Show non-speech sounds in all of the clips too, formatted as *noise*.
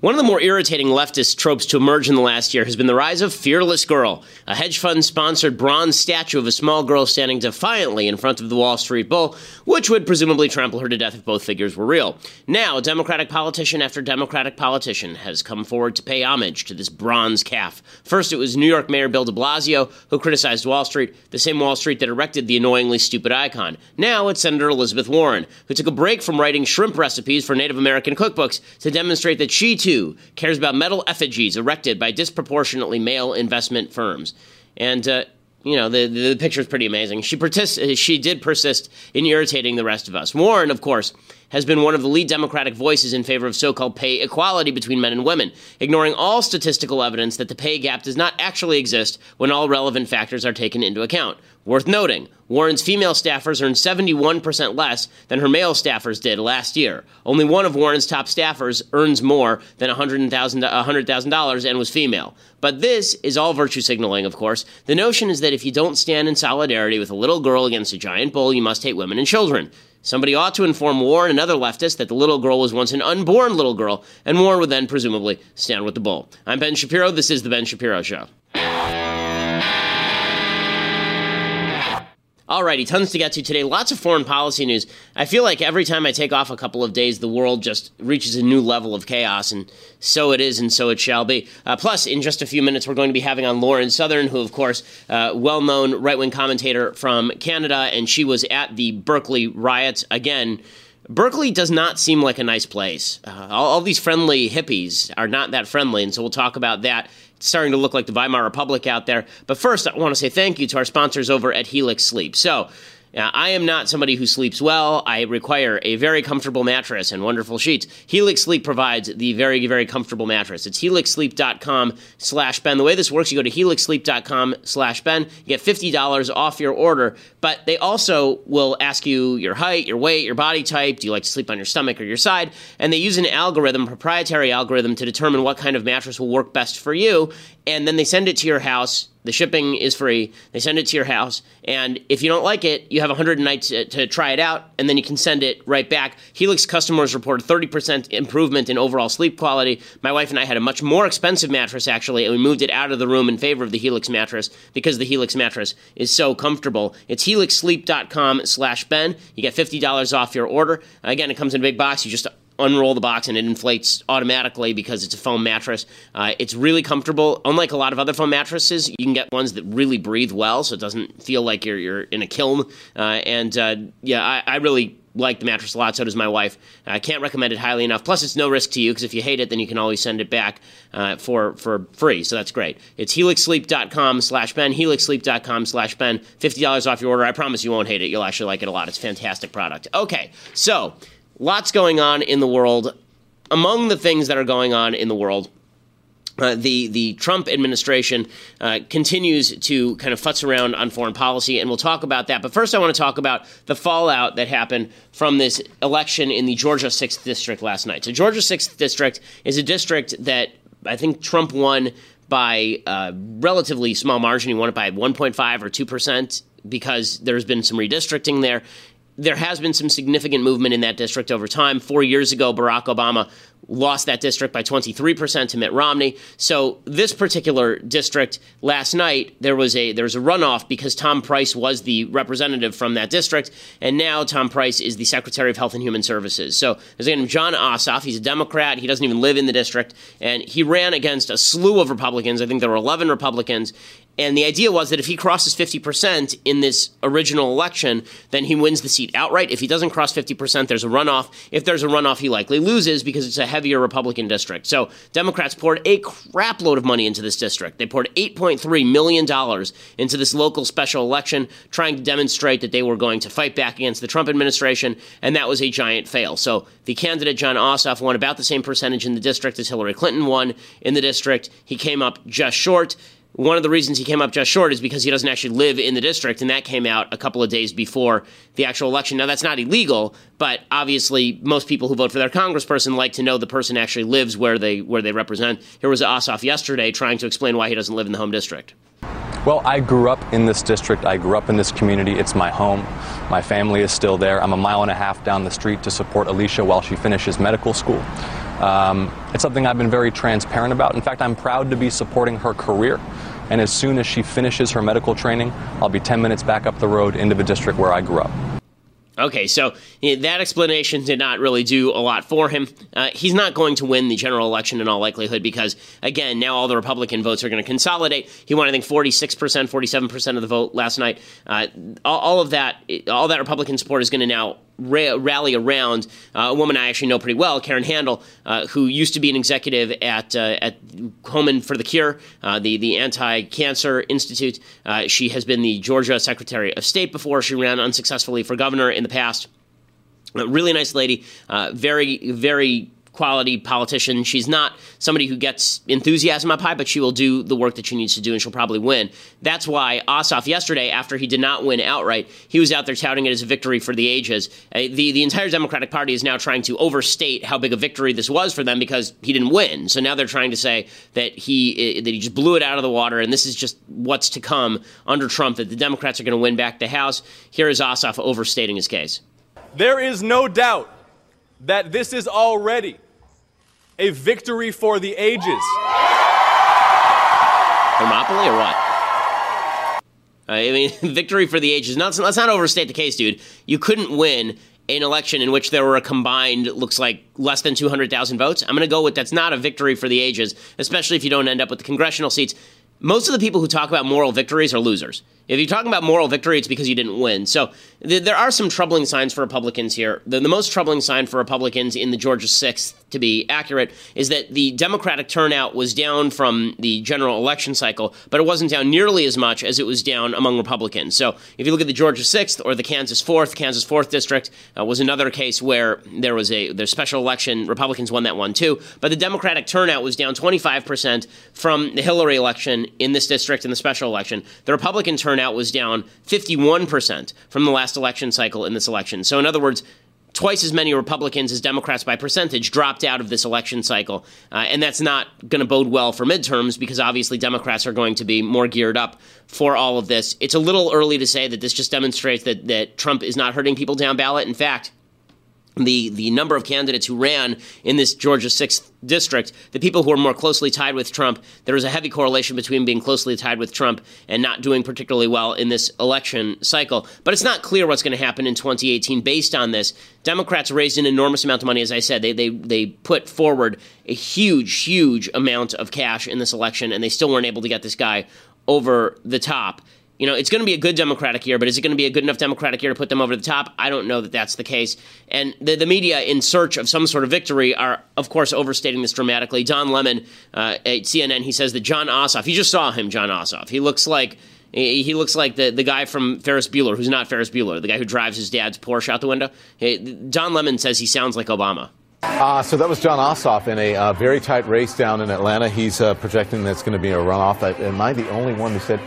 One of the more irritating leftist tropes to emerge in the last year has been the rise of Fearless Girl, a hedge fund sponsored bronze statue of a small girl standing defiantly in front of the Wall Street Bull, which would presumably trample her to death if both figures were real. Now, Democratic politician after Democratic politician has come forward to pay homage to this bronze calf. First, it was New York Mayor Bill de Blasio, who criticized Wall Street, the same Wall Street that erected the annoyingly stupid icon. Now, it's Senator Elizabeth Warren, who took a break from writing shrimp recipes for Native American cookbooks to demonstrate that she too cares about metal effigies erected by disproportionately male investment firms. And, uh, you know, the, the, the picture is pretty amazing. She, persist, she did persist in irritating the rest of us. Warren, of course, has been one of the lead Democratic voices in favor of so called pay equality between men and women, ignoring all statistical evidence that the pay gap does not actually exist when all relevant factors are taken into account. Worth noting, Warren's female staffers earned 71% less than her male staffers did last year. Only one of Warren's top staffers earns more than $100,000 and was female. But this is all virtue signaling, of course. The notion is that if you don't stand in solidarity with a little girl against a giant bull, you must hate women and children. Somebody ought to inform Warren and other leftists that the little girl was once an unborn little girl, and Warren would then presumably stand with the bull. I'm Ben Shapiro. This is The Ben Shapiro Show. Alrighty, tons to get to today. Lots of foreign policy news. I feel like every time I take off a couple of days, the world just reaches a new level of chaos, and so it is, and so it shall be. Uh, plus, in just a few minutes, we're going to be having on Lauren Southern, who, of course, uh, well known right wing commentator from Canada, and she was at the Berkeley riots again. Berkeley does not seem like a nice place. Uh, all, all, these friendly hippies are not that friendly, and so we'll talk about that starting to look like the Weimar Republic out there. But first, I want to say thank you to our sponsors over at Helix Sleep. So, now, I am not somebody who sleeps well. I require a very comfortable mattress and wonderful sheets. Helix Sleep provides the very, very comfortable mattress. It's helixsleep.com slash Ben. The way this works, you go to helixsleep.com slash Ben, you get $50 off your order, but they also will ask you your height, your weight, your body type. Do you like to sleep on your stomach or your side? And they use an algorithm, proprietary algorithm, to determine what kind of mattress will work best for you. And then they send it to your house the shipping is free. They send it to your house. And if you don't like it, you have 100 nights to, try it out, and then you can send it right back. Helix customers reported 30% improvement in overall sleep quality. My wife and I had a much more expensive mattress, actually, and we moved it out of the room in favor of the Helix mattress because the Helix mattress is so comfortable. It's helixsleep.com slash Ben. You get $50 off your order. Again, it comes in a big box. You just unroll the box and it inflates automatically because it's a foam mattress. Uh, it's really comfortable. Unlike a lot of other foam mattresses, you can get ones that really breathe well, so it doesn't feel like you're you're in a kiln. Uh, and uh, yeah, I, I, really like the mattress a lot. So does my wife. I can't recommend it highly enough. Plus, it's no risk to you because if you hate it, then you can always send it back uh, for for free. So that's great. It's helixsleep.com slash Ben. Helixsleep.com slash Ben. Fifty dollars off your order. I promise you won't hate it. You'll actually like it a lot. It's a fantastic product. Okay, so lots going on in the world. Among the things that are going on in the world, uh, the the Trump administration uh, continues to kind of futz around on foreign policy, and we'll talk about that. But first, I want to talk about the fallout that happened from this election in the Georgia Sixth District last night. So, Georgia Sixth District is a district that I think Trump won by a relatively small margin. He won it by 1.5 or 2 percent because there's been some redistricting there there has been some significant movement in that district over time. Four years ago, Barack Obama lost that district by 23% to Mitt Romney. So this particular district last night there was a there was a runoff because Tom Price was the representative from that district and now Tom Price is the Secretary of Health and Human Services. So there's a guy named Jon Ossoff, he's a Democrat, he doesn't even live in the district and he ran against a slew of Republicans. I think there were 11 Republicans and the idea was that if he crosses 50% in this original election, then he wins the seat outright. If he doesn't cross 50%, there's a runoff. If there's a runoff, he likely loses because it's a heavier Republican district. So Democrats poured a crapload of money into this district. They poured $8.3 million into this local special election, trying to demonstrate that they were going to fight back against the Trump administration, and that was a giant fail. So the candidate, Jon Ossoff, won about the same percentage in the district as Hillary Clinton won in the district. He came up just short. One of the reasons he came up just short is because he doesn't actually live in the district, and that came out a couple of days before the actual election. Now, that's not illegal, but obviously, most people who vote for their congressperson like to know the person actually lives where they where they represent. Here was Ossoff yesterday trying to explain why he doesn't live in the home district. Well, I grew up in this district. I grew up in this community. It's my home. My family is still there. I'm a mile and a half down the street to support Alicia while she finishes medical school. Um, it's something I've been very transparent about. In fact, I'm proud to be supporting her career. And as soon as she finishes her medical training, I'll be 10 minutes back up the road into the district where I grew up. Okay, so that explanation did not really do a lot for him. Uh, he's not going to win the general election in all likelihood because, again, now all the Republican votes are going to consolidate. He won, I think, 46%, 47% of the vote last night. Uh, all, all, of that, all that Republican support is going to now ra- rally around uh, a woman I actually know pretty well, Karen Handel, uh, who used to be an executive at uh, at Komen for the Cure, the the anti cancer institute. She has been the Georgia Secretary of State before. She ran unsuccessfully for governor in the past. really nice lady, very very quality politician. She's not somebody who gets enthusiasm up high, but she will do the work that she needs to do, and she'll probably win. That's why Ossoff yesterday, after he did not win outright, he was out there touting it as a victory for the ages. Uh, the the entire Democratic Party is now trying to overstate how big a victory this was for them because he didn't win. So now they're trying to say that he uh, that he just blew it out of the water, and this is just what's to come under Trump. That the Democrats are going to win back the House. Here is Ossoff overstating his case. There is no doubt that this is already a victory for the ages. Thermopylae or what? I mean, *laughs* victory for the ages. Not, let's not overstate the case, dude. You couldn't win an election in which there were a combined, looks like, less than 200,000 votes. I'm going to go with that's not a victory for the ages, especially if you don't end up with the congressional seats most of the people who talk about moral victories are losers. If you're talking about moral victory, it's because you didn't win. So th- there are some troubling signs for Republicans here. The, the, most troubling sign for Republicans in the Georgia 6th, to be accurate, is that the Democratic turnout was down from the general election cycle, but it wasn't down nearly as much as it was down among Republicans. So if you look at the Georgia 6th or the Kansas 4th, Kansas 4th district uh, was another case where there was a their special election. Republicans won that one too, but the Democratic turnout was down 25% from the Hillary election in this district in the special election. The Republican turnout was down 51% from the last election cycle in this election. So, in other words, twice as many Republicans as Democrats by percentage dropped out of this election cycle. Uh, and that's not going to bode well for midterms because obviously Democrats are going to be more geared up for all of this. It's a little early to say that this just demonstrates that, that Trump is not hurting people down ballot. In fact, the the number of candidates who ran in this Georgia 6th district, the people who are more closely tied with Trump, there is a heavy correlation between being closely tied with Trump and not doing particularly well in this election cycle. But it's not clear what's going to happen in 2018 based on this. Democrats raised an enormous amount of money, as I said. They, they, they put forward a huge, huge amount of cash in this election, and they still weren't able to get this guy over the top you know, it's going to be a good Democratic year, but is it going to be a good enough Democratic year to put them over the top? I don't know that that's the case. And the, the media, in search of some sort of victory, are, of course, overstating this dramatically. Don Lemon uh, at CNN, he says that Jon Ossoff, you just saw him, Jon Ossoff. He looks like. He looks like the, the guy from Ferris Bueller, who's not Ferris Bueller, the guy who drives his dad's Porsche out the window. Don Lemon says he sounds like Obama. Uh, so that was Jon Ossoff in a uh, very tight race down in Atlanta. He's uh, projecting that's going to be a runoff. Am I the only one who said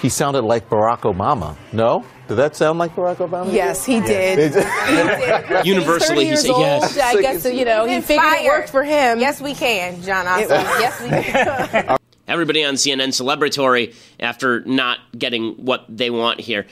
he sounded like Barack Obama. No? Did that sound like Barack Obama? Yes, he did. he did. *laughs* Universally, he said yes. I guess, you know, he figured it worked for him. Yes, we can, Jon Ossoff. yes, we can. *laughs* Everybody on CNN celebratory after not getting what they want here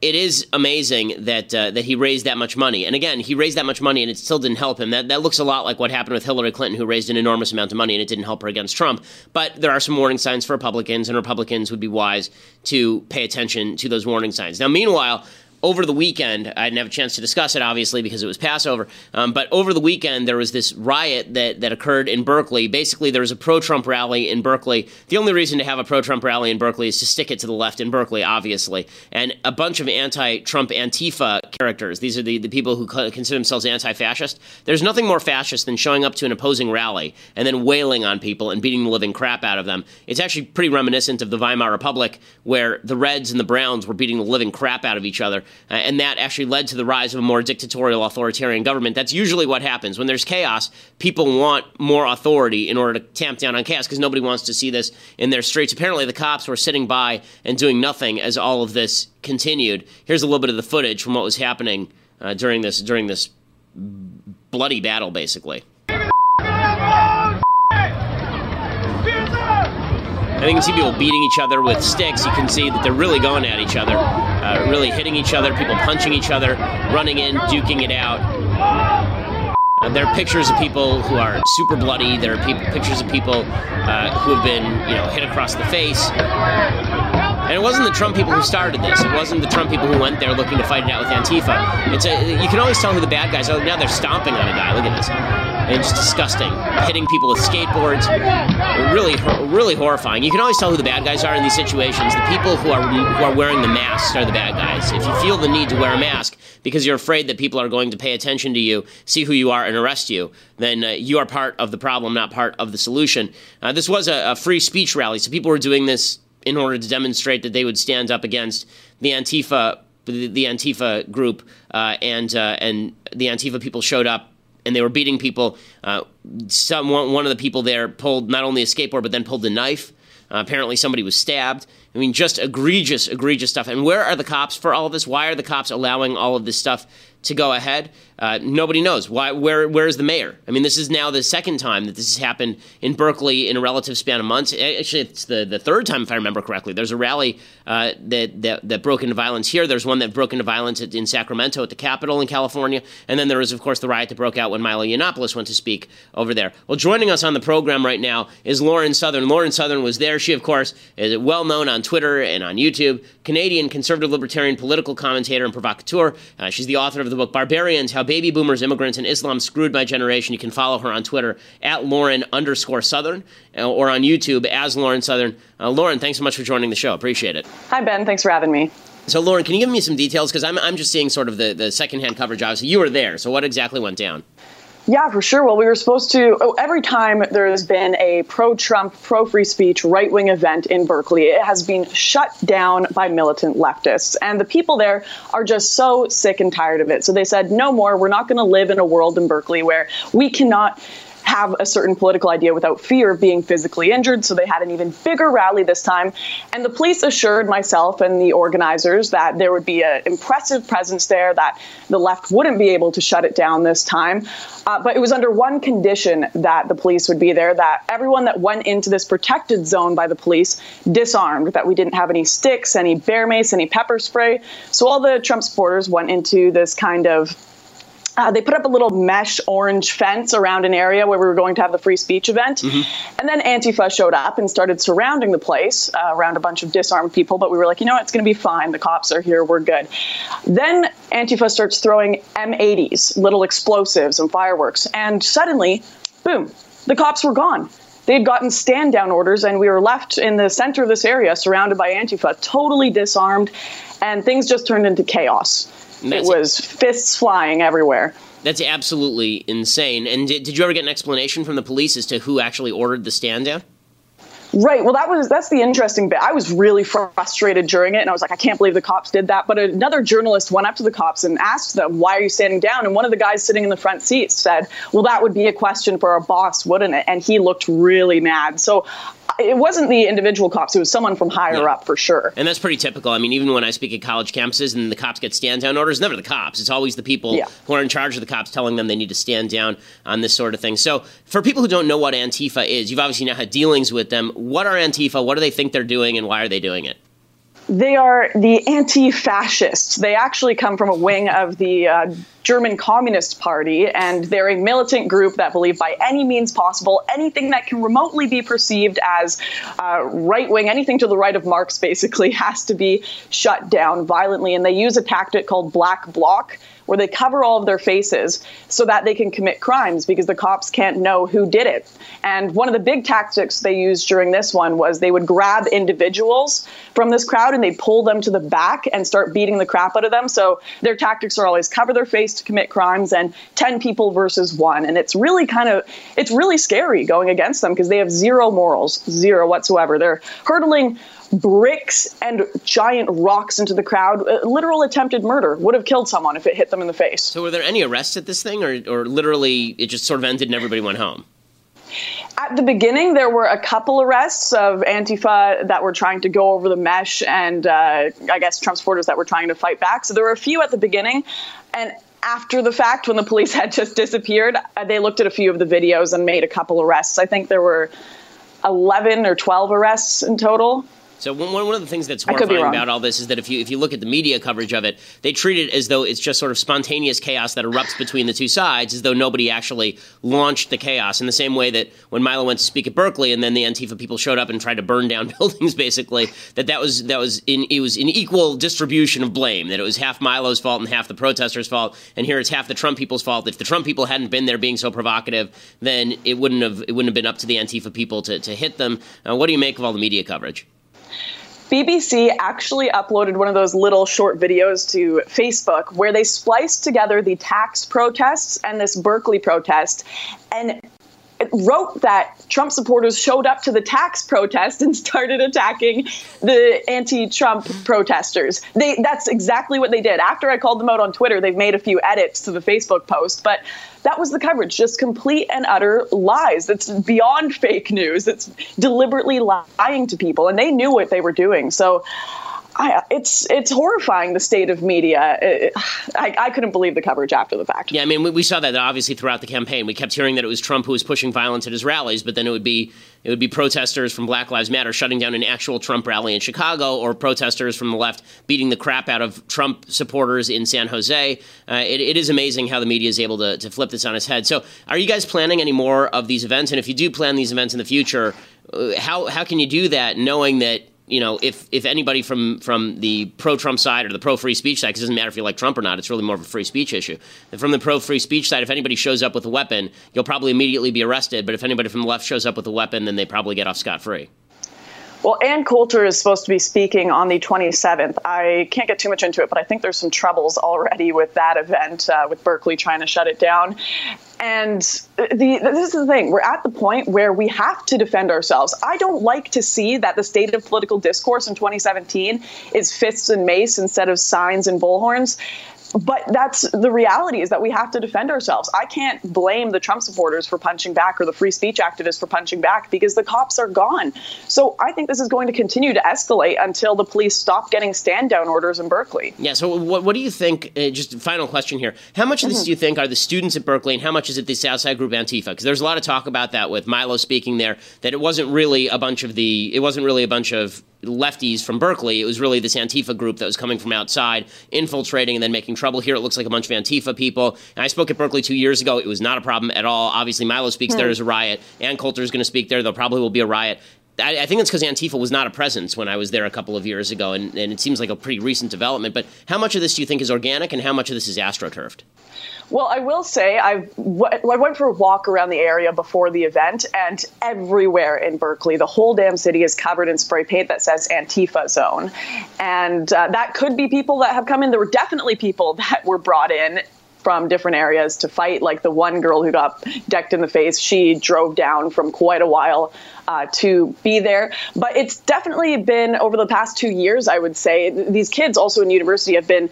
it is amazing that uh, that he raised that much money. And again, he raised that much money, and it still didn't help him. That that looks a lot like what happened with Hillary Clinton, who raised an enormous amount of money, and it didn't help her against Trump. But there are some warning signs for Republicans, and Republicans would be wise to pay attention to those warning signs. Now, meanwhile, over the weekend, I didn't have a chance to discuss it, obviously, because it was Passover. Um, but over the weekend, there was this riot that, that occurred in Berkeley. Basically, there was a pro Trump rally in Berkeley. The only reason to have a pro Trump rally in Berkeley is to stick it to the left in Berkeley, obviously. And a bunch of anti Trump Antifa characters, these are the, the people who consider themselves anti fascist. There's nothing more fascist than showing up to an opposing rally and then wailing on people and beating the living crap out of them. It's actually pretty reminiscent of the Weimar Republic, where the Reds and the Browns were beating the living crap out of each other. Uh, and that actually led to the rise of a more dictatorial, authoritarian government. That's usually what happens. When there's chaos, people want more authority in order to tamp down on chaos because nobody wants to see this in their streets. Apparently, the cops were sitting by and doing nothing as all of this continued. Here's a little bit of the footage from what was happening uh, during this during this bloody battle, basically. I think you can see people beating each other with sticks. You can see that they're really going at each other, uh, really hitting each other, people punching each other, running in, duking it out. Uh, there are pictures of people who are super bloody. There are pe- pictures of people uh, who have been, you know, hit across the face. And it wasn't the Trump people who started this. It wasn't the Trump people who went there looking to fight it out with Antifa. It's a, you can always tell who the bad guys are. Now they're stomping on a guy. Look at this. It's disgusting. Hitting people with skateboards. Really, really horrifying. You can always tell who the bad guys are in these situations. The people who are who are wearing the masks are the bad guys. If you feel the need to wear a mask because you're afraid that people are going to pay attention to you, see who you are, and arrest you, then uh, you are part of the problem, not part of the solution. Uh, this was a, a free speech rally, so people were doing this in order to demonstrate that they would stand up against the Antifa the, Antifa group uh, and uh, and the Antifa people showed up and they were beating people. Uh, some one of the people there pulled not only a skateboard but then pulled a knife. Uh, apparently, somebody was stabbed. I mean, just egregious, egregious stuff. And where are the cops for all of this? Why are the cops allowing all of this stuff to go ahead? Uh, nobody knows. Why? Where? Where is the mayor? I mean, this is now the second time that this has happened in Berkeley in a relative span of months. Actually, it's the, the third time, if I remember correctly. There's a rally uh, that, that, that broke into violence here. There's one that broke into violence at, in Sacramento at the Capitol in California, and then there was, of course, the riot that broke out when Milo Yiannopoulos went to speak over there. Well, joining us on the program right now is Lauren Southern. Lauren Southern was there. She, of course, is well known on Twitter and on YouTube. Canadian conservative libertarian political commentator and provocateur. Uh, she's the author of the book Barbarians: How Baby Boomers, Immigrants, and Islam Screwed My Generation. You can follow her on Twitter at Lauren underscore Southern uh, or on YouTube as Lauren Southern. Uh, Lauren, thanks so much for joining the show. Appreciate it. Hi, Ben. Thanks for having me. So, Lauren, can you give me some details? Because I'm, I'm just seeing sort of the, the secondhand coverage. Obviously, you were there. So, what exactly went down? Yeah, for sure. Well, we were supposed to. Oh, every time there has been a pro Trump, pro free speech, right wing event in Berkeley, it has been shut down by militant leftists. And the people there are just so sick and tired of it. So they said, no more. We're not going to live in a world in Berkeley where we cannot have a certain political idea without fear of being physically injured. So they had an even bigger rally this time. And the police assured myself and the organizers that there would be an impressive presence there, that the left wouldn't be able to shut it down this time. Uh, but it was under one condition that the police would be there that everyone that went into this protected zone by the police disarmed, that we didn't have any sticks, any bear mace, any pepper spray. So all the Trump supporters went into this kind of uh, they put up a little mesh orange fence around an area where we were going to have the free speech event. Mm-hmm. And then Antifa showed up and started surrounding the place uh, around a bunch of disarmed people. But we were like, you know what, it's going to be fine. The cops are here. We're good. Then Antifa starts throwing M80s, little explosives and fireworks. And suddenly, boom, the cops were gone. They'd gotten stand down orders, and we were left in the center of this area surrounded by Antifa, totally disarmed. And things just turned into chaos it was fists flying everywhere. That's absolutely insane. And did, did you ever get an explanation from the police as to who actually ordered the stand down? Right. Well, that was that's the interesting bit. I was really frustrated during it, and I was like, I can't believe the cops did that. But another journalist went up to the cops and asked them, "Why are you standing down?" And one of the guys sitting in the front seat said, "Well, that would be a question for our boss, wouldn't it?" And he looked really mad. So it wasn't the individual cops; it was someone from higher yeah. up for sure. And that's pretty typical. I mean, even when I speak at college campuses and the cops get stand down orders, never the cops. It's always the people yeah. who are in charge of the cops telling them they need to stand down on this sort of thing. So, for people who don't know what Antifa is, you've obviously now had dealings with them. What are Antifa? What do they think they're doing, and why are they doing it? They are the anti fascists. They actually come from a wing of the uh, German Communist Party, and they're a militant group that believe by any means possible anything that can remotely be perceived as uh, right wing, anything to the right of Marx basically, *laughs* has to be shut down violently. And they use a tactic called black bloc where they cover all of their faces so that they can commit crimes because the cops can't know who did it. And one of the big tactics they used during this one was they would grab individuals from this crowd and they pull them to the back and start beating the crap out of them. So their tactics are always cover their face to commit crimes and 10 people versus one. And it's really kind of, it's really scary going against them because they have zero morals, zero whatsoever. They're hurtling bricks and giant rocks into the crowd. A literal attempted murder would have killed someone if it hit them in the face. So, were there any arrests at this thing, or, or literally it just sort of ended and everybody went home? At the beginning, there were a couple arrests of Antifa that were trying to go over the mesh, and uh, I guess Trump supporters that were trying to fight back. So there were a few at the beginning, and after the fact, when the police *laughs* had just disappeared, uh, they looked at a few of the videos and made a couple arrests. I think there were 11 or 12 arrests in total. So one, one of the things that's horrifying about all this is that if you if you look at the media coverage of it, they treat it as though it's just sort of spontaneous chaos that erupts between the two sides, as though nobody actually launched the chaos. In the same way that when Milo went to speak at Berkeley, and then the Antifa people showed up and tried to burn down *laughs* buildings, basically, that that was that was in it was an equal distribution of blame. That it was half Milo's fault and half the protesters' fault, and here it's half the Trump people's fault. If the Trump people hadn't been there being so provocative, then it wouldn't have it wouldn't have been up to the Antifa people to to hit them. Uh, what do you make of all the media coverage? BBC actually uploaded one of those little short videos to Facebook where they spliced together the tax protests and this Berkeley protest. And wrote that Trump supporters showed up to the tax protest and *laughs* started attacking the anti-Trump protesters. They, that's exactly what they did. After I called them out on Twitter, they've made a few edits to the Facebook post, but that was the coverage, just complete and utter lies. That's beyond fake news. It's deliberately lying to people, and they knew what they were doing. So I, it's it's horrifying the state of media. It, I, I, couldn't believe the coverage after the fact. Yeah, I mean, we, we, saw that obviously throughout the campaign. We kept hearing that it was Trump who was pushing violence at his rallies, but then it would be it would be protesters from Black Lives Matter shutting down an actual Trump rally in Chicago, or protesters from the left beating the crap out of Trump supporters in San Jose. Uh, it, it is amazing how the media is able to, to flip this on its head. So, are you guys planning any more of these events? And if you do plan these events in the future, uh, how how can you do that knowing that you know, if if anybody from from the pro Trump side or the pro free speech side, because it doesn't matter if you like Trump or not, it's really more of a free speech issue. And from the pro free speech side, if anybody shows up with a weapon, you'll probably immediately be arrested. But if anybody from the left shows up with a weapon, then they probably get off scot free. Well, Ann Coulter is supposed to be speaking on the 27th. I can't get too much into it, but I think there's some troubles already with that event, uh, with Berkeley trying to shut it down. And the, this is the thing we're at the point where we have to defend ourselves. I don't like to see that the state of political discourse in 2017 is fists and mace instead of signs and bullhorns but that's the reality is that we have to defend ourselves. I can't blame the Trump supporters for punching back or the free speech activists for punching back because the cops are gone. So I think this is going to continue to escalate until the police stop getting stand down orders in Berkeley. Yeah. So what, what do you think? Uh, just final question here: How much of this mm-hmm. do you think are the students at Berkeley, and how much is it the Southside Group Antifa? Because there's a lot of talk about that with Milo speaking there. That it wasn't really a bunch of the. It wasn't really a bunch of lefties from Berkeley. It was really this Antifa group that was coming from outside, infiltrating and then making trouble. Here it looks like a bunch of Antifa people. And I spoke at Berkeley two years ago. It was not a problem at all. Obviously, Milo speaks hmm. there as a riot. Ann Coulter is going to speak there. There probably will be a riot. I, I think it's because Antifa was not a presence when I was there a couple of years ago, and, and it seems like a pretty recent development. But how much of this do you think is organic, and how much of this is astroturfed? Well, I will say I went for a walk around the area before the event, and everywhere in Berkeley, the whole damn city is covered in spray paint that says Antifa Zone, and uh, that could be people that have come in. There were definitely people *laughs* that were brought in from different areas to fight. Like the one girl who got decked in the face, she drove down from quite a while uh, to be there. But it's definitely been over the past two years, I would say. These kids also in university have been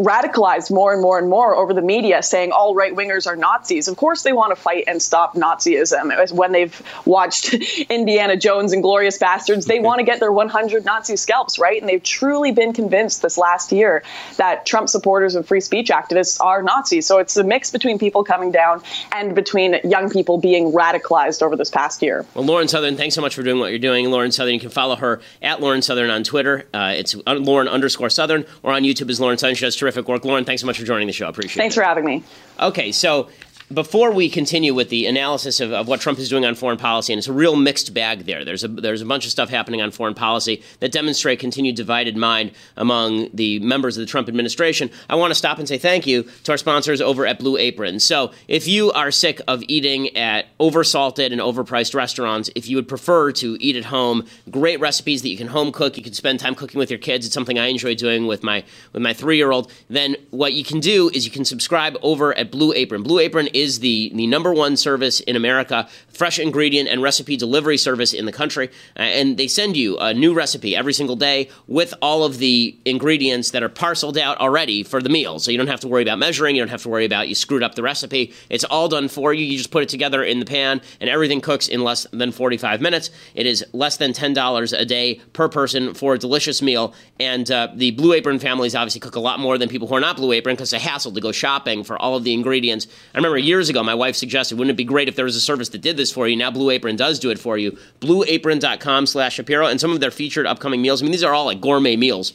radicalized more and more and more over the media saying all right wingers are Nazis. Of course, they want to fight and stop Nazism. When they've watched *laughs* Indiana Jones and Glorious Bastards, they *laughs* want to get their 100 Nazi scalps, right? And they've truly been convinced this last year that Trump supporters and free speech activists are Nazis. So it's a mix between people coming down and between young people being radicalized over this past year. Well, Lauren Southern, thanks so much for doing what you're doing. Lauren Southern, you can follow her at Lauren Southern on Twitter. Uh, it's Lauren underscore Southern, or on YouTube is Lauren Southern. She does terrific work. Lauren, thanks so much for joining the show. I appreciate thanks it. Thanks for having me. Okay, so before we continue with the analysis of, of, what Trump is doing on foreign policy, and it's a real mixed bag there. There's a there's a bunch of stuff happening on foreign policy that demonstrate continued divided mind among the members of the Trump administration. I want to stop and say thank you to our sponsors over at Blue Apron. So, if you are sick of eating at oversalted and overpriced restaurants, if you would prefer to eat at home, great recipes that you can home cook, you can spend time cooking with your kids. It's something I enjoy doing with my with my three year old. Then what you can do is you can subscribe over at Blue Apron. Blue Apron is is the, the number one service in America, fresh ingredient and recipe delivery service in the country. Uh, and they send you a new recipe every single day with all of the ingredients that are parceled out already for the meal. So you don't have to worry about measuring, you don't have to worry about you screwed up the recipe. It's all done for you. You just put it together in the pan and everything cooks in less than 45 minutes. It is less than $10 a day per person for a delicious meal. And uh, the Blue Apron families obviously cook a lot more than people who are not Blue Apron because it's a hassle to go shopping for all of the ingredients. I remember years ago, my wife suggested, wouldn't it be great if there was a service that did this for you? Now Blue Apron does do it for you. BlueApron.com slash Shapiro. And some of their featured upcoming meals, I mean, these are all like gourmet meals.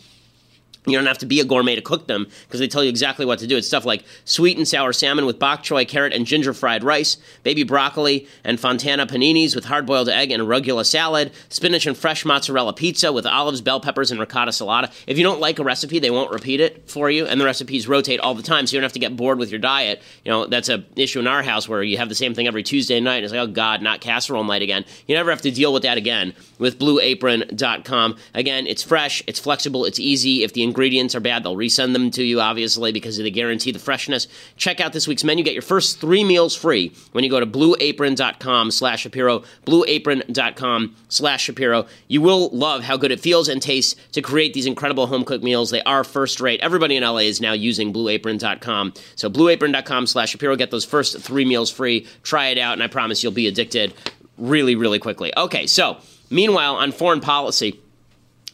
You don't have to be a gourmet to cook them because they tell you exactly what to do. It's stuff like sweet and sour salmon with bok choy, carrot, and ginger fried rice, baby broccoli and fontina paninis with hard boiled egg and arugula salad, spinach and fresh mozzarella pizza with olives, bell peppers, and ricotta salata. If you don't like a recipe, they won't repeat it for you, and the recipes rotate all the time, so you don't have to get bored with your diet. You know, that's a issue in our house where you have the same thing every Tuesday night. And it's like, oh God, not casserole night again. You never have to deal with that again with BlueApron.com. Again, it's fresh, it's flexible, it's easy. If the ingredients are bad, they'll resend them to you, obviously, because they guarantee the freshness. Check out this week's menu. Get your first three meals free when you go to blueapron.com slash Shapiro, blueapron.com slash Shapiro. You will love how good it feels and tastes to create these incredible home cooked meals. They are first rate. Everybody in LA is now using blueapron.com. So blueapron.com slash Shapiro. Get those first three meals free. Try it out, and I promise you'll be addicted really, really quickly. Okay, so meanwhile, on foreign policy,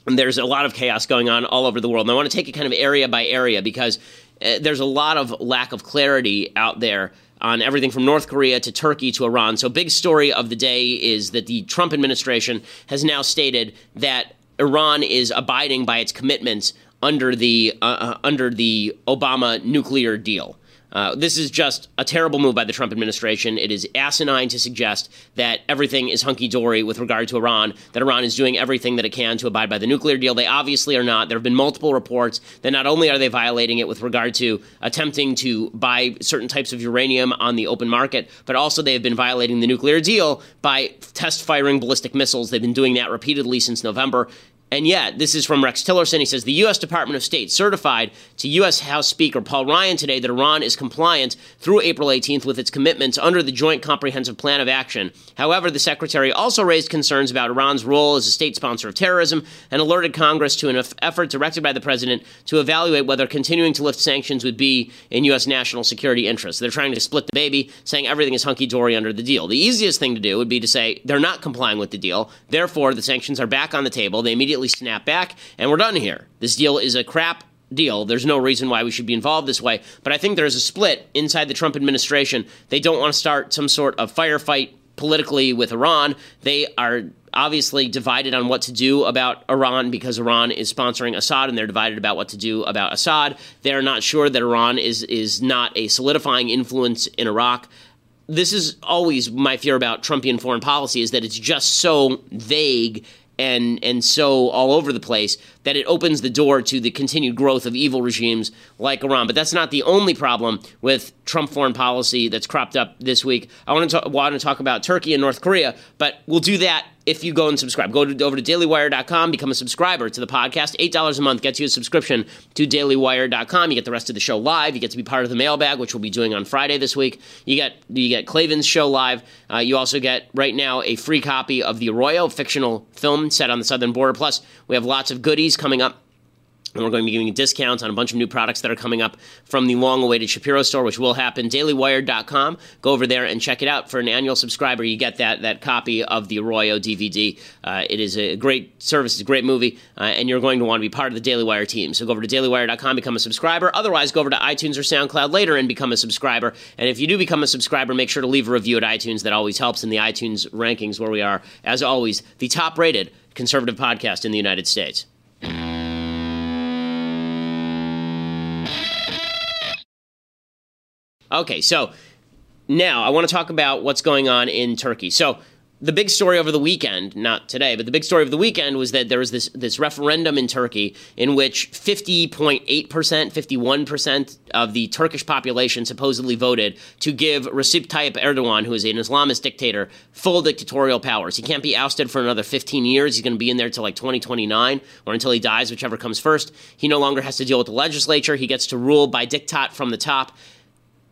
there's a lot of chaos going on all over the world. And I want to take it kind of area by area because uh, there's a lot of lack of clarity out there on everything from North Korea to Turkey to Iran. So, big story of the day is that the Trump administration has now stated that Iran is abiding by its commitments under the uh, uh under the Obama nuclear deal. Uh, this is just a terrible move by the Trump administration. It is asinine to suggest that everything is hunky dory with regard to Iran, that Iran is doing everything that it can to abide by the nuclear deal. They obviously are not. There have been multiple reports that not only are they violating it with regard to attempting to buy certain types of uranium on the open market, but also they have been violating the nuclear deal by test firing ballistic missiles. They've been doing that repeatedly since November. And yet, this is from Rex Tillerson. He says the U.S. Department of State certified to U.S. House Speaker Paul Ryan today that Iran is compliant through April 18th with its commitments under the Joint Comprehensive Plan of Action. However, the Secretary also raised concerns about Iran's role as a state sponsor of terrorism and alerted Congress to an effort directed by the President to evaluate whether continuing to lift sanctions would be in U.S. national security interests. They're trying to split the baby, saying everything is hunky dory under the deal. The easiest thing to do would be to say they're not complying with the deal, therefore, the sanctions are back on the table. They immediately immediately snap back, and we're done here. This deal is a crap deal. There's no reason why we should be involved this way. But I think there's a split inside the Trump administration. They don't want to start some sort of firefight politically with Iran. They are obviously divided on what to do about Iran because Iran is sponsoring Assad and they're divided about what to do about Assad. They're not sure that Iran is is not a solidifying influence in Iraq. This is always my fear about Trumpian foreign policy is that it's just so vague and and so all over the place that it opens the door to the continued growth of evil regimes like Iran. But that's not the only problem with Trump foreign policy that's cropped up this week. I want to talk, want to talk about Turkey and North Korea, but we'll do that if you go and subscribe. Go to, over to dailywire.com, become a subscriber to the podcast. $8 a month gets you a subscription to dailywire.com. You get the rest of the show live. You get to be part of the mailbag, which we'll be doing on Friday this week. You get you get Klavan's show live. Uh, you also get right now a free copy of the Arroyo fictional film set on the southern border. Plus, we have lots of goodies coming up and we're going to be giving discounts on a bunch of new products that are coming up from the long awaited Shapiro store, which will happen. DailyWire.com. Go over there and check it out. For an annual subscriber, you get that, that copy of the Arroyo DVD. Uh, it is a great service, it's a great movie, uh, and you're going to want to be part of the Daily Wire team. So go over to DailyWire.com, become a subscriber. Otherwise, go over to iTunes or SoundCloud later and become a subscriber. And if you do become a subscriber, make sure to leave a review at iTunes. That always helps in the iTunes rankings, where we are, as always, the top rated conservative podcast in the United States. Okay, so now I want to talk about what's going on in Turkey. So the big story over the weekend, not today, but the big story of the weekend was that there was this this referendum in Turkey in which 50.8%, 51% of the Turkish population supposedly voted to give Recep Tayyip Erdogan, who is an Islamist dictator, full dictatorial powers. He can't be ousted for another 15 years. He's going to be in there till like 2029 or until he dies, whichever comes first. He no longer has to deal with the legislature. He gets to rule by diktat from the top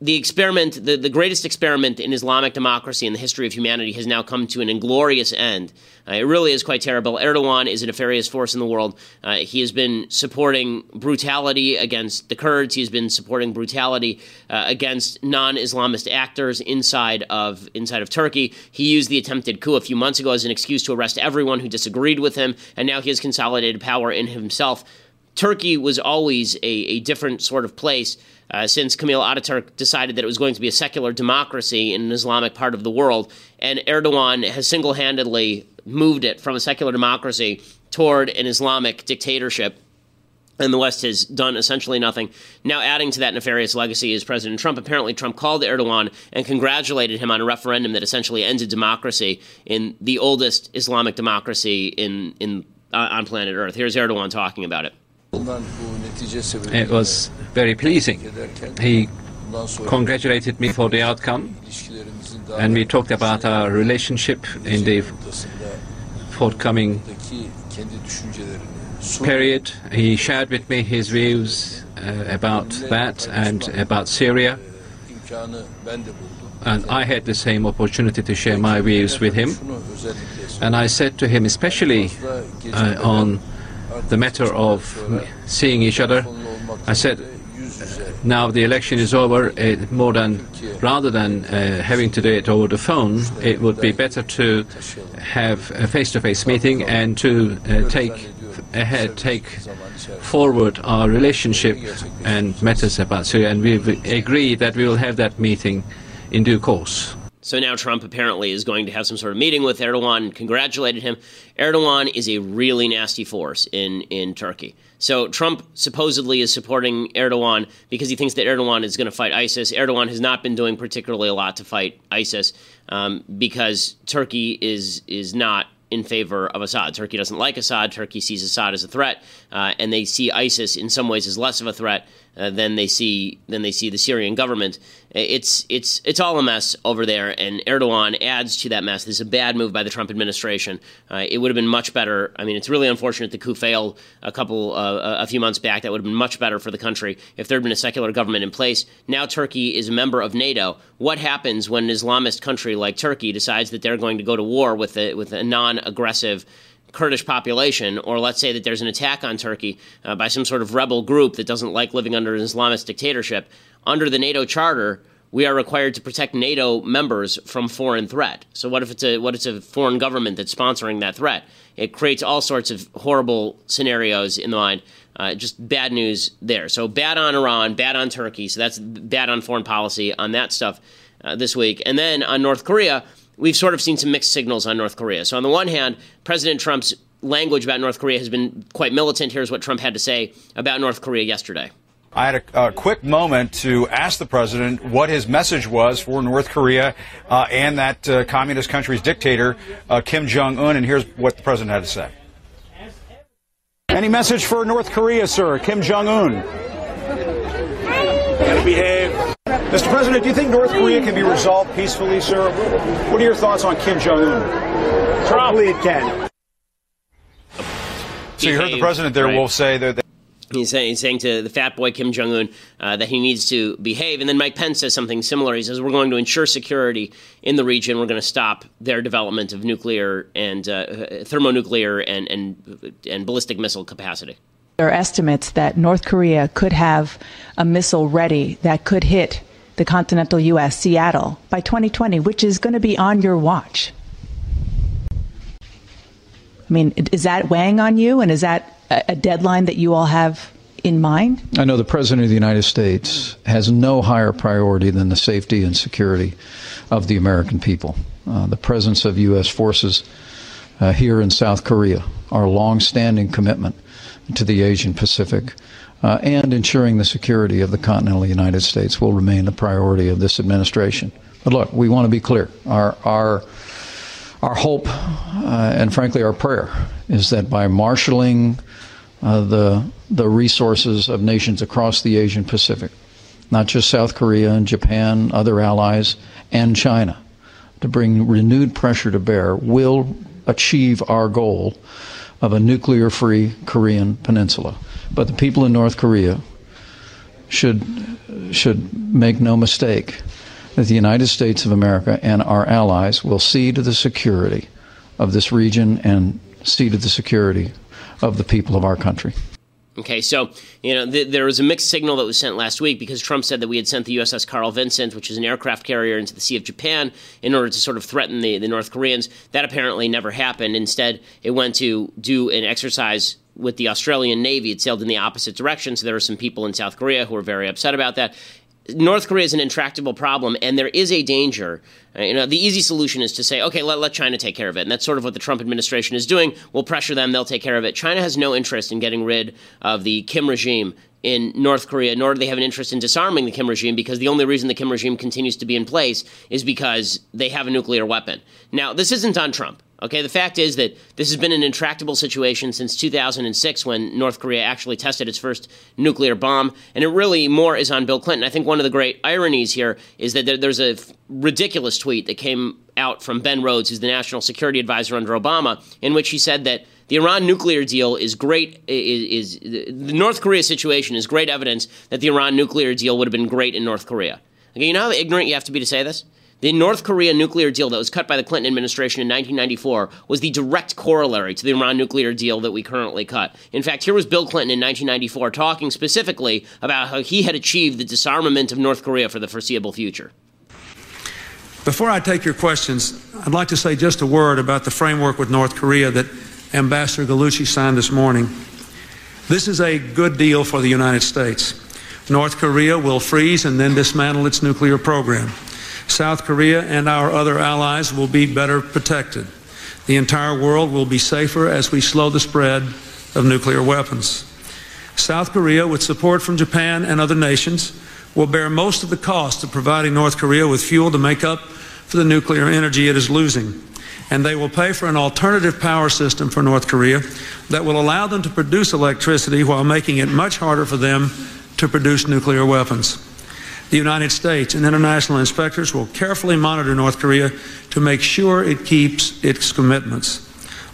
the experiment, the, the greatest experiment in Islamic democracy in the history of humanity, has now come to an inglorious end. Uh, it really is quite terrible. Erdogan is a nefarious force in the world. Uh, he has been supporting brutality against the Kurds. He has been supporting brutality uh, against non-Islamist actors inside of inside of Turkey. He used the attempted coup a few months ago as an excuse to arrest everyone who disagreed with him, and now he has consolidated power in himself. Turkey was always a, a different sort of place uh, since Kemal Ataturk decided that it was going to be a secular democracy in an Islamic part of the world. And Erdogan has single handedly moved it from a secular democracy toward an Islamic dictatorship and the West has done essentially nothing. Now, adding to that nefarious legacy is President Trump. Apparently, Trump called Erdogan and congratulated him on a referendum that essentially ended democracy in the oldest Islamic democracy in, in uh, on planet Earth. Here's Erdogan talking about it. It was very pleasing. He congratulated me for the outcome, and we talked about our relationship in the forthcoming period. He shared with me his views uh, about that and about Syria. And I had the same opportunity to share my views with him. And I said to him, especially uh, on the matter of seeing each other, I said, now the election is over, it, more than rather than uh, having to do it over the phone, it would be better to have a face-to-face meeting and to uh, take ahead, take forward our relationship and matters about Syria, and we agree that we will have that meeting in due course. So now Trump apparently is going to have some sort of meeting with Erdogan congratulated him. Erdogan is a really nasty force in, in Turkey. So Trump supposedly is supporting Erdogan because he thinks that Erdogan is going to fight ISIS. Erdogan has not been doing particularly a lot to fight ISIS um, because Turkey is is not in favor of Assad. Turkey doesn't like Assad. Turkey sees Assad as a threat, uh, and they see ISIS in some ways as less of a threat uh, than they see than they see the Syrian government. It's it's it's all a mess over there, and Erdogan adds to that mess. This is a bad move by the Trump administration. Uh, it would have been much better. I mean, it's really unfortunate the coup failed a couple uh, a few months back. That would have been much better for the country if there had been a secular government in place. Now Turkey is a member of NATO. What happens when an Islamist country like Turkey decides that they're going to go to war with a, with a non-aggressive Kurdish population, or let's say that there's an attack on Turkey uh, by some sort of rebel group that doesn't like living under an Islamist dictatorship, under the NATO Charter, we are required to protect NATO members from foreign threat. So what if it's a what it's a foreign government that's sponsoring that threat? It creates all sorts of horrible scenarios in the mind. Uh, just bad news there. So bad on Iran, bad on Turkey. So that's bad on foreign policy on that stuff uh, this week. And then on North Korea, we've sort of seen some mixed signals on North Korea. So, on the one hand, President Trump's language about North Korea has been quite militant. Here's what Trump had to say about North Korea yesterday. I had a, a, quick moment to ask the president what his message was for North Korea uh, and that uh, communist country's dictator, uh, Kim Jong un, and here's what the president had to say. Any message for North Korea, sir? Kim Jong un? Gotta behave. Mr. President, do you think North Korea can be resolved peacefully, sir? What are your thoughts on Kim Jong Un? Probably it can. So you heard the president there right. will say that. He's saying, he's saying to the fat boy Kim Jong Un uh, that he needs to behave. And then Mike Pence says something similar. He says, We're going to ensure security in the region. We're going to stop their development of nuclear and uh, thermonuclear and, and, and ballistic missile capacity. There are estimates that North Korea could have a missile ready that could hit the continental U.S., Seattle, by 2020, which is going to be on your watch. I mean, is that weighing on you? And is that a deadline that you all have in mind? I know the President of the United States has no higher priority than the safety and security of the American people. Uh, the presence of U.S. forces uh, here in South Korea, our long-standing commitment to the Asian Pacific, uh, and ensuring the security of the continental United States will remain the priority of this administration. But look, we want to be clear. Our our our hope, uh, and frankly, our prayer, is that by marshaling uh, the the resources of nations across the Asian Pacific, not just South Korea and Japan, other allies, and China, to bring renewed pressure to bear, will achieve our goal of a nuclear free Korean peninsula. But the people in North Korea should, should make no mistake that the United States of America and our allies will see to the security of this region and see to the security of the people of our country. Okay, so you know th- there was a mixed signal that was sent last week because Trump said that we had sent the USS Carl Vinson, which is an aircraft carrier, into the Sea of Japan in order to sort of threaten the, the North Koreans. That apparently never happened. Instead, it went to do an exercise with the Australian Navy. It sailed in the opposite direction, so there are some people in South Korea who are very upset about that. North Korea is an intractable problem, and there is a danger. Uh, you know, the easy solution is to say, okay, let, let China take care of it. And that's sort of what the Trump administration is doing. We'll pressure them, they'll take care of it. China has no interest in getting rid of the Kim regime in North Korea, nor do they have an interest in disarming the Kim regime because the only reason the Kim regime continues to be in place is because they have a nuclear weapon. Now, this isn't on Trump. Okay, the fact is that this has been an intractable situation since 2006 when North Korea actually tested its first nuclear bomb, and it really more is on Bill Clinton. I think one of the great ironies here is that there's a ridiculous tweet that came out from Ben Rhodes, who's the national security advisor under Obama, in which he said that the Iran nuclear deal is great. Is, is the North Korea situation is great evidence that the Iran nuclear deal would have been great in North Korea. Okay, you know how ignorant you have to be to say this. The North Korea nuclear deal that was cut by the Clinton administration in 1994 was the direct corollary to the Iran nuclear deal that we currently cut. In fact, here was Bill Clinton in 1994 talking specifically about how he had achieved the disarmament of North Korea for the foreseeable future. Before I take your questions, I'd like to say just a word about the framework with North Korea that Ambassador Gallucci signed this morning. This is a good deal for the United States. North Korea will freeze and then dismantle its nuclear program. South Korea and our other allies will be better protected. The entire world will be safer as we slow the spread of nuclear weapons. South Korea, with support from Japan and other nations, will bear most of the cost of providing North Korea with fuel to make up for the nuclear energy it is losing. And they will pay for an alternative power system for North Korea that will allow them to produce electricity while making it much harder for them to produce nuclear weapons. The United States and international inspectors will carefully monitor North Korea to make sure it keeps its commitments.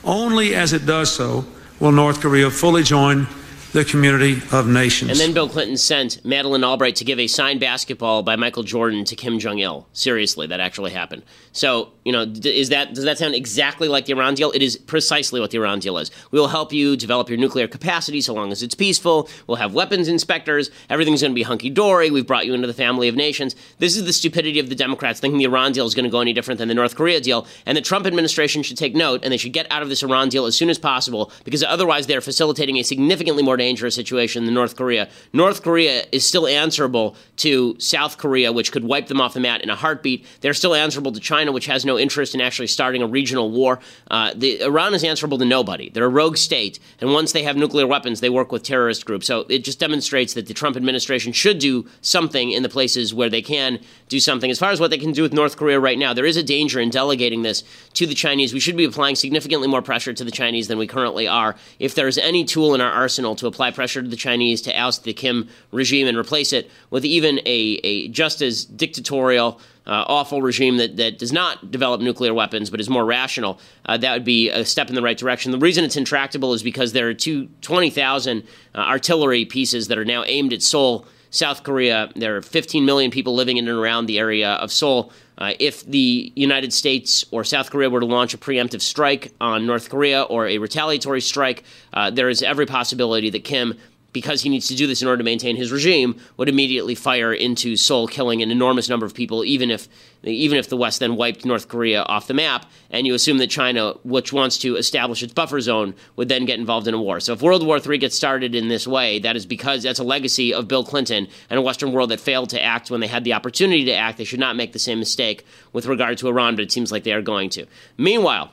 Only as it does so will North Korea fully join the community of nations. And then Bill Clinton sent Madeleine Albright to give a signed basketball by Michael Jordan to Kim Jong Il. Seriously, that actually happened. So, you know, is that does that sound exactly like the Iran deal? It is precisely what the Iran deal is. We will help you develop your nuclear capacity so long as it's peaceful. We'll have weapons inspectors. Everything's going to be hunky dory. We've brought you into the family of nations. This is the stupidity of the Democrats thinking the Iran deal is going to go any different than the North Korea deal. And the Trump administration should take note and they should get out of this Iran deal as soon as possible because otherwise they're facilitating a significantly more dangerous situation than North Korea. North Korea is still answerable to South Korea, which could wipe them off the mat in a heartbeat. They're still answerable to China, which has no interest in actually starting a regional war. Uh, the, Iran is answerable to nobody. They're a rogue state, and once they have nuclear weapons, they work with terrorist groups. So it just demonstrates that the Trump administration should do something in the places where they can do something. As far as what they can do with North Korea right now, there is a danger in delegating this to the Chinese. We should be applying significantly more pressure to the Chinese than we currently are. If there is any tool in our arsenal to apply pressure to the Chinese to oust the Kim regime and replace it with even a, a just as dictatorial, uh, awful regime that, that does not develop nuclear weapons but is more rational, uh, that would be a step in the right direction. The reason it's intractable is because there are two, 20,000 uh, artillery pieces that are now aimed at Seoul South Korea. There are 15 million people living in and around the area of Seoul. Uh, if the United States or South Korea were to launch a preemptive strike on North Korea or a retaliatory strike, uh, there is every possibility that Kim because he needs to do this in order to maintain his regime, would immediately fire into Seoul, killing an enormous number of people, even if even if the West then wiped North Korea off the map. And you assume that China, which wants to establish its buffer zone, would then get involved in a war. So if World War III gets started in this way, that is because that's a legacy of Bill Clinton and a Western world that failed to act when they had the opportunity to act. They should not make the same mistake with regard to Iran, but it seems like they are going to. Meanwhile,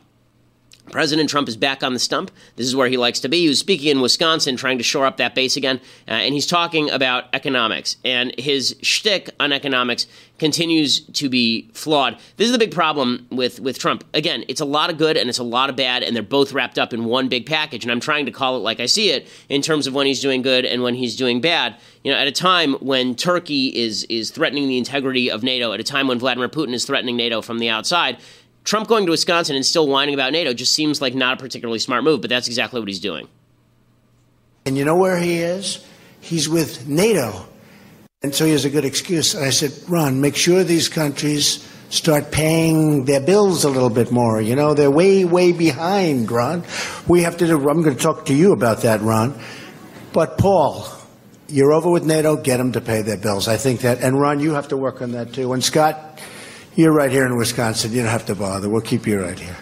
President Trump is back on the stump. This is where he likes to be. He was speaking in Wisconsin, trying to shore up that base again, uh, and he's talking about economics. And his shtick on economics continues to be flawed. This is the big problem with, with Trump. Again, it's a lot of good and it's a lot of bad, and they're both wrapped up in one big package. And I'm trying to call it like I see it in terms of when he's doing good and when he's doing bad. You know, at a time when Turkey is is threatening the integrity of NATO, at a time when Vladimir Putin is threatening NATO from the outside Trump going to Wisconsin and still whining about NATO just seems like not a particularly smart move, but that's exactly what he's doing. And you know where he is? He's with NATO. And so he has a good excuse. And I said, Ron, make sure these countries start paying their bills a little bit more. You know, they're way, way behind, Ron. We have to do, I'm going to talk to you about that, Ron. But Paul, you're over with NATO, get them to pay their bills. I think that, and Ron, you have to work on that too. And Scott, you're right here in Wisconsin. You don't have to bother. We'll keep you right here.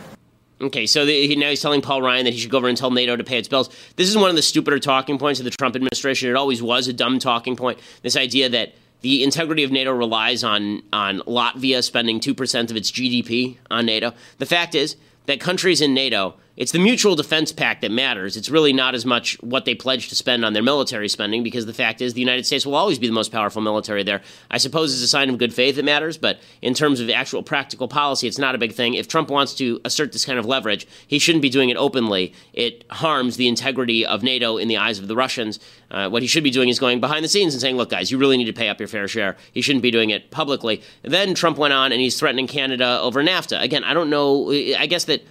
Okay, so the, now he's telling Paul Ryan that he should go over and tell NATO to pay its bills. This is one of the stupider talking points of the Trump administration. It always was a dumb talking point. This idea that the integrity of NATO relies on on Latvia spending two percent of its GDP on NATO. The fact is that countries in NATO it's the mutual defense pact that matters. It's really not as much what they pledge to spend on their military spending, because the fact is the United States will always be the most powerful military there. I suppose it's a sign of good faith that matters, but in terms of actual practical policy, it's not a big thing. If Trump wants to assert this kind of leverage, he shouldn't be doing it openly. It harms the integrity of NATO in the eyes of the Russians. Uh, what he should be doing is going behind the scenes and saying, look, guys, you really need to pay up your fair share. He shouldn't be doing it publicly. Then Trump went on and he's threatening Canada over NAFTA. Again, I don't know. I guess that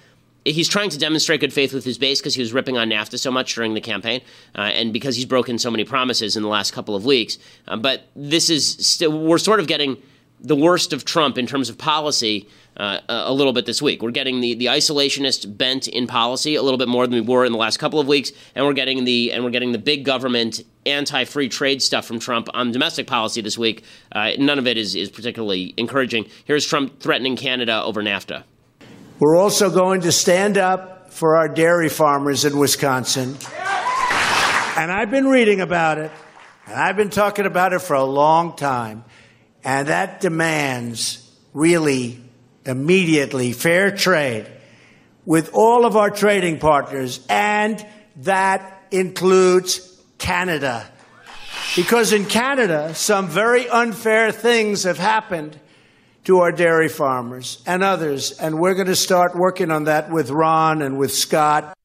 he's trying to demonstrate good faith with his base because he was ripping on NAFTA so much during the campaign, uh, and because he's broken so many promises in the last couple of weeks. Uh, but this is still we're sort of getting the worst of Trump in terms of policy. Uh, a little bit this week. We're getting the, the isolationist bent in policy a little bit more than we were in the last couple of weeks, and we're getting the and we're getting the big government anti-free trade stuff from Trump on domestic policy this week. Uh, none of it is is particularly encouraging. Here's Trump threatening Canada over NAFTA. We're also going to stand up for our dairy farmers in Wisconsin. And I've been reading about it, and I've been talking about it for a long time. And that demands really immediately fair trade with all of our trading partners, and that includes Canada. Because in Canada, some very unfair things have happened to our dairy farmers and others. And we're going to start working on that with Ron and with Scott.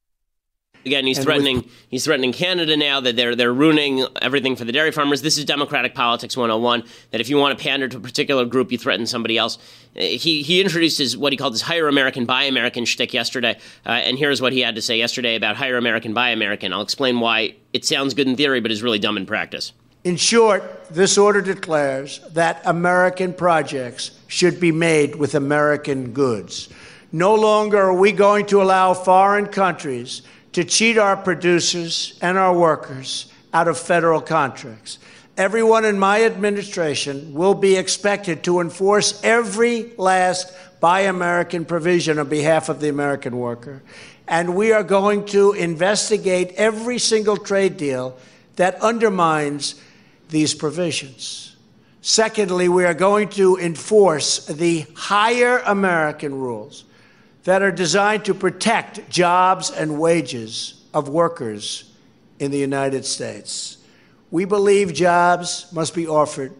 Again, he's and threatening with, he's threatening Canada now that they're they're ruining everything for the dairy farmers. This is democratic politics 101 that if you want to pander to a particular group, you threaten somebody else. Uh, he he introduced his what he called his hire American buy American shtick yesterday, uh, and here's what he had to say yesterday about hire American buy American. I'll explain why it sounds good in theory but is really dumb in practice. In short, this order declares that American projects should be made with American goods. No longer are we going to allow foreign countries to cheat our producers and our workers out of federal contracts. Everyone in my administration will be expected to enforce every last Buy American provision on behalf of the American worker. And we are going to investigate every single trade deal that undermines these provisions. Secondly, we are going to enforce the hire American rules that are designed to protect jobs and wages of workers in the United States. We believe jobs must be offered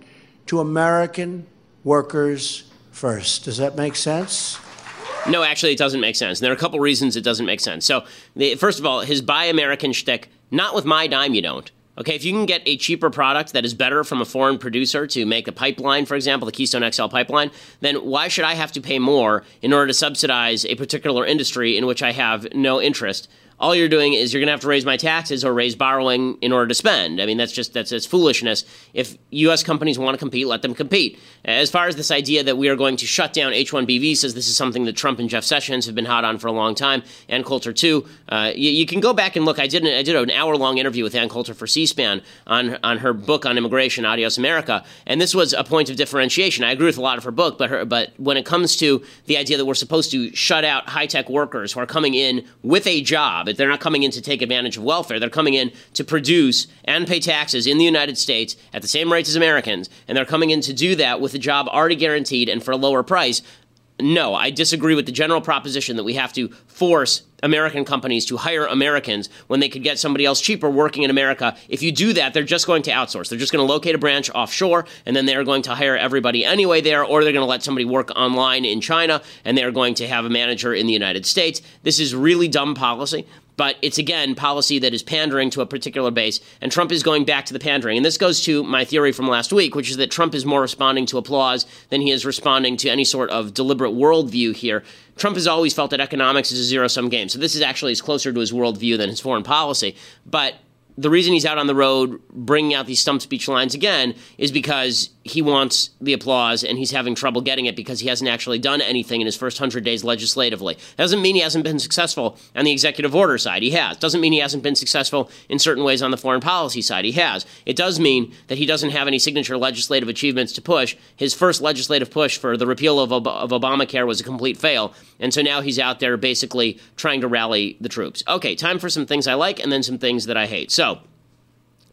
to American workers first. Does that make sense? No, actually, it doesn't make sense. And there are a couple reasons it doesn't make sense. So, first of all, his buy American shtick, not with my dime, you don't. Okay, if you can get a cheaper product that is better from a foreign producer to make a pipeline, for example, the Keystone XL pipeline, then why should I have to pay more in order to subsidize a particular industry in which I have no interest? All you're doing is you're going to have to raise my taxes or raise borrowing in order to spend. I mean, that's just that's, that's foolishness. If U.S. companies want to compete, let them compete. As far as this idea that we are going to shut down H-1B visas, this is something that Trump and Jeff Sessions have been hot on for a long time. Ann Coulter too. Uh, you, you, can go back and look. I did an, I did an hour long interview with Ann Coulter for C-SPAN on on her book on immigration, Adios America, and this was a point of differentiation. I agree with a lot of her book, but her but when it comes to the idea that we're supposed to shut out high tech workers who are coming in with a job job. They're not coming in to take advantage of welfare. They're coming in to produce and pay taxes in the United States at the same rates as Americans, and they're coming in to do that with a job already guaranteed and for a lower price. No, I disagree with the general proposition that we have to force American companies to hire Americans when they could get somebody else cheaper working in America. If you do that, they're just going to outsource. They're just going to locate a branch offshore, and then they're going to hire everybody anyway there, or they're going to let somebody work online in China, and they're going to have a manager in the United States. This is really dumb policy. But it's again policy that is pandering to a particular base, and Trump is going back to the pandering. And this goes to my theory from last week, which is that Trump is more responding to applause than he is responding to any sort of deliberate worldview here. Trump has always felt that economics is a zero sum game. So this is actually is closer to his worldview than his foreign policy. But the reason he's out on the road bringing out these stump speech lines again is because he wants the applause and he's having trouble getting it because he hasn't actually done anything in his first 100 days legislatively. Doesn't mean he hasn't been successful on the executive order side. He has. Doesn't mean he hasn't been successful in certain ways on the foreign policy side. He has. It does mean that he doesn't have any signature legislative achievements to push. His first legislative push for the repeal of, Ob- of Obamacare was a complete fail. And so now he's out there basically trying to rally the troops. Okay, time for some things I like and then some things that I hate. So,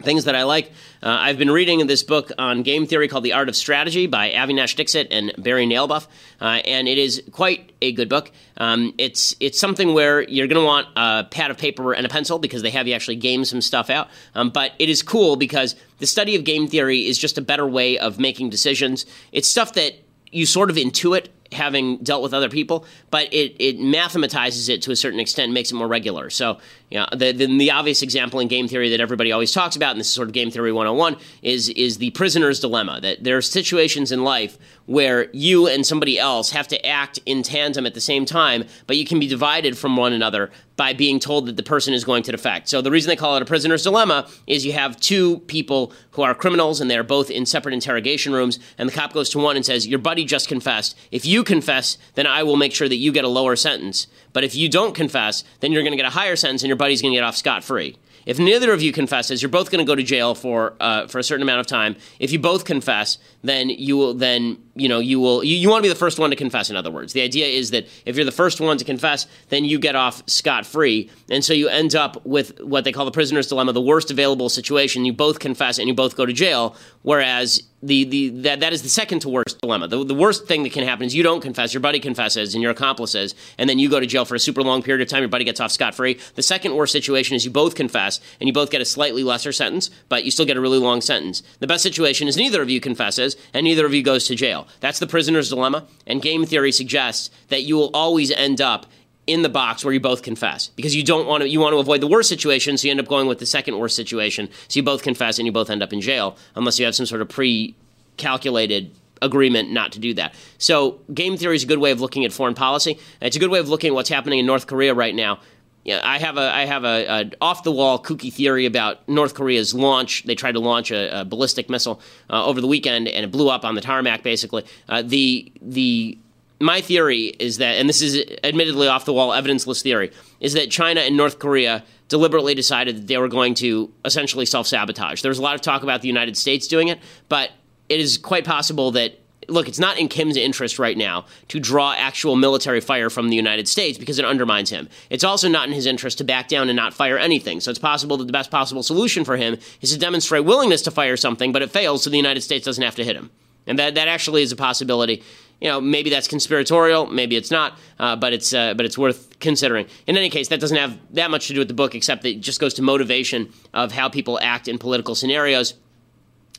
things that I like. Uh, I've been reading this book on game theory called The Art of Strategy by Avinash Dixit and Barry Nalebuff, uh, and it is quite a good book. Um, it's it's something where you're going to want a pad of paper and a pencil because they have you actually game some stuff out. Um, but it is cool because the study of game theory is just a better way of making decisions. It's stuff that you sort of intuit having dealt with other people, but it, it mathematizes it to a certain extent, makes it more regular. So, know, the, the, the, obvious example in game theory that everybody always talks about, and this is sort of game theory 101, is, is the prisoner's dilemma. That there are situations in life where you and somebody else have to act in tandem at the same time, but you can be divided from one another by being told that the person is going to defect. So the reason they call it a prisoner's dilemma is you have two people who are criminals and they're both in separate interrogation rooms, and the cop goes to one and says, Your buddy just confessed. If you confess, then I will make sure that you get a lower sentence. But if you don't confess, then you're going to get a higher sentence and your buddy's going to get off scot free. If neither of you confesses, you're both going to go to jail for uh, for a certain amount of time. If you both confess, then you will then you know you will you, you want to be the first one to confess. In other words, the idea is that if you're the first one to confess, then you get off scot free, and so you end up with what they call the prisoner's dilemma, the worst available situation. You both confess and you both go to jail, whereas the, the that, that is the second to worst dilemma. The, the worst thing that can happen is you don't confess, your buddy confesses, and your accomplices, and then you go to jail for a super long period of time. Your buddy gets off scot free. The second worst situation is you both confess and you both get a slightly lesser sentence, but you still get a really long sentence. The best situation is neither of you confesses and neither of you goes to jail. That's the prisoner's dilemma. And game theory suggests that you will always end up in the box where you both confess because you don't want to you want to avoid the worst situation so you end up going with the second worst situation so you both confess and you both end up in jail unless you have some sort of pre calculated agreement not to do that. So game theory is a good way of looking at foreign policy. It's a good way of looking at what's happening in North Korea right now. Yeah, I have a I have a, a off the wall kooky theory about North Korea's launch. They tried to launch a, a ballistic missile uh, over the weekend and it blew up on the tarmac. Basically, uh, the the my theory is that, and this is admittedly off the wall, evidenceless theory, is that China and North Korea deliberately decided that they were going to essentially self sabotage. There was a lot of talk about the United States doing it, but it is quite possible that. Look, it's not in Kim's interest right now to draw actual military fire from the United States because it undermines him. It's also not in his interest to back down and not fire anything. So it's possible that the best possible solution for him is to demonstrate willingness to fire something, but it fails so the United States doesn't have to hit him. And that, that actually is a possibility you know, maybe that's conspiratorial, maybe it's not, uh, but it's uh, but it's worth considering. In any case, that doesn't have that much to do with the book, except that it just goes to motivation of how people act in political scenarios,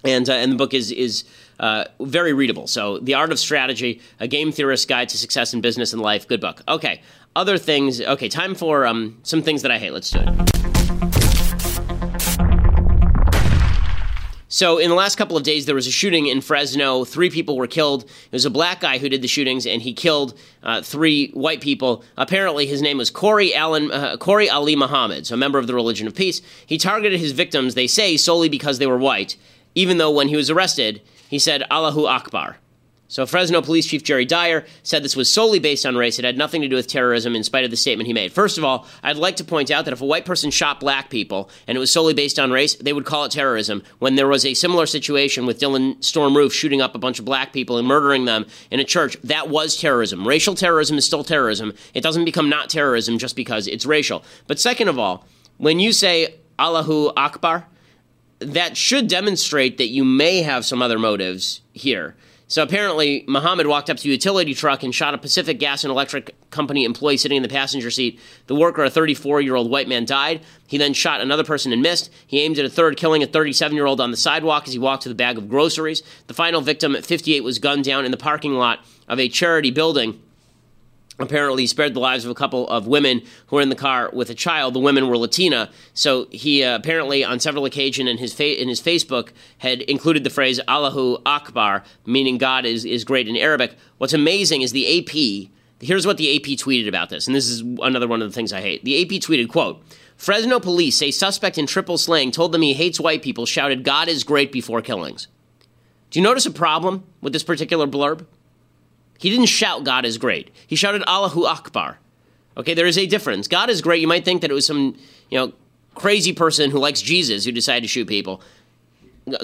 and uh, and the book is is. Uh, very readable. So, The Art of Strategy, A Game Theorist's Guide to Success in Business and Life. Good book. Okay. Other things. Okay, time for um, some things that I hate. Let's do it. So, in the last couple of days, there was a shooting in Fresno. Three people were killed. It was a black guy who did the shootings, and he killed uh, three white people. Apparently, his name was Corey Allen, uh, Kori Ali Muhammad, so a member of the Religion of Peace. He targeted his victims, they say, solely because they were white, even though when he was arrested, he said Allahu Akbar. So Fresno Police Chief Jerry Dyer said this was solely based on race. It had nothing to do with terrorism, in spite of the statement he made. First of all, I'd like to point out that if a white person shot black people and it was solely based on race, they would call it terrorism. When there was a similar situation with Dylann Storm Roof shooting up a bunch of black people and murdering them in a church, that was terrorism. Racial terrorism is still terrorism. It doesn't become not terrorism just because it's racial. But second of all, when you say Allahu Akbar, that should demonstrate that you may have some other motives here. So apparently, Muhammad walked up to a utility truck and shot a Pacific Gas and Electric Company employee sitting in the passenger seat. The worker, a 34 year old white man, died. He then shot another person and missed. He aimed at a third, killing a 37 year old on the sidewalk as he walked to the bag of groceries. The final victim, at 58, was gunned down in the parking lot of a charity building apparently he spared the lives of a couple of women who were in the car with a child. The women were Latina, so he uh, apparently on several occasions in his fa- in his Facebook had included the phrase Allahu Akbar, meaning God is is great in Arabic. What's amazing is the AP. Here's what the AP tweeted about this, and this is another one of the things I hate. The AP tweeted, "quote." Fresno police say suspect in triple slaying told them he hates white people, shouted, God is great before killings. Do you notice a problem with this particular blurb? He didn't shout, God is great. He shouted, Allahu Akbar. Okay, there is a difference. God is great. You might think that it was some, you know, crazy person who likes Jesus who decided to shoot people.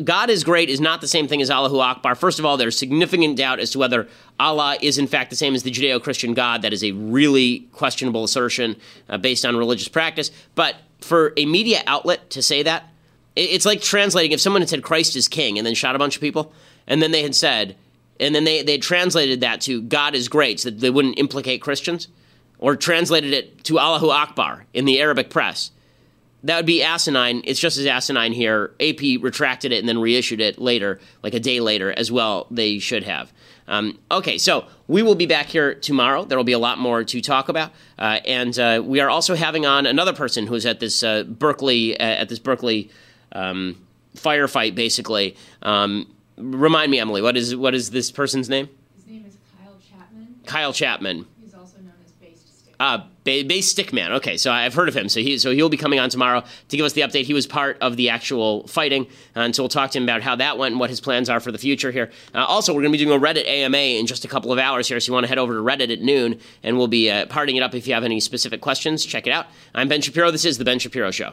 God is great is not the same thing as Allahu Akbar. First of all, there's significant doubt as to whether Allah is in fact the same as the Judeo Christian God. That is a really questionable assertion uh, based on religious practice. But for a media outlet to say that, it's like translating if someone had said Christ is king and then shot a bunch of people, and then they had said, and then they, they translated that to God is great so that they wouldn't implicate Christians, or translated it to Allahu Akbar in the Arabic press that would be asinine. It's just as asinine here. AP retracted it and then reissued it later, like a day later as well. They should have. Um, okay, so we will be back here tomorrow. There will be a lot more to talk about, uh, and uh, we are also having on another person who's at this uh, Berkeley uh, at this Berkeley um, firefight. Basically, um, remind me, Emily, what is what is this person's name? His name is Kyle Chapman. Kyle Chapman. He's also known as Based Stick. Uh, Based Stickman. Okay, so I've heard of him. So he so he'll be coming on tomorrow to give us the update. He was part of the actual fighting, uh, and so we'll talk to him about how that went and what his plans are for the future here. Uh, also, we're going to be doing a Reddit AMA in just a couple of hours here, so you want to head over to Reddit at noon, and we'll be uh, parting it up. If you have any specific questions, check it out. I'm Ben Shapiro. This is the Ben Shapiro Show.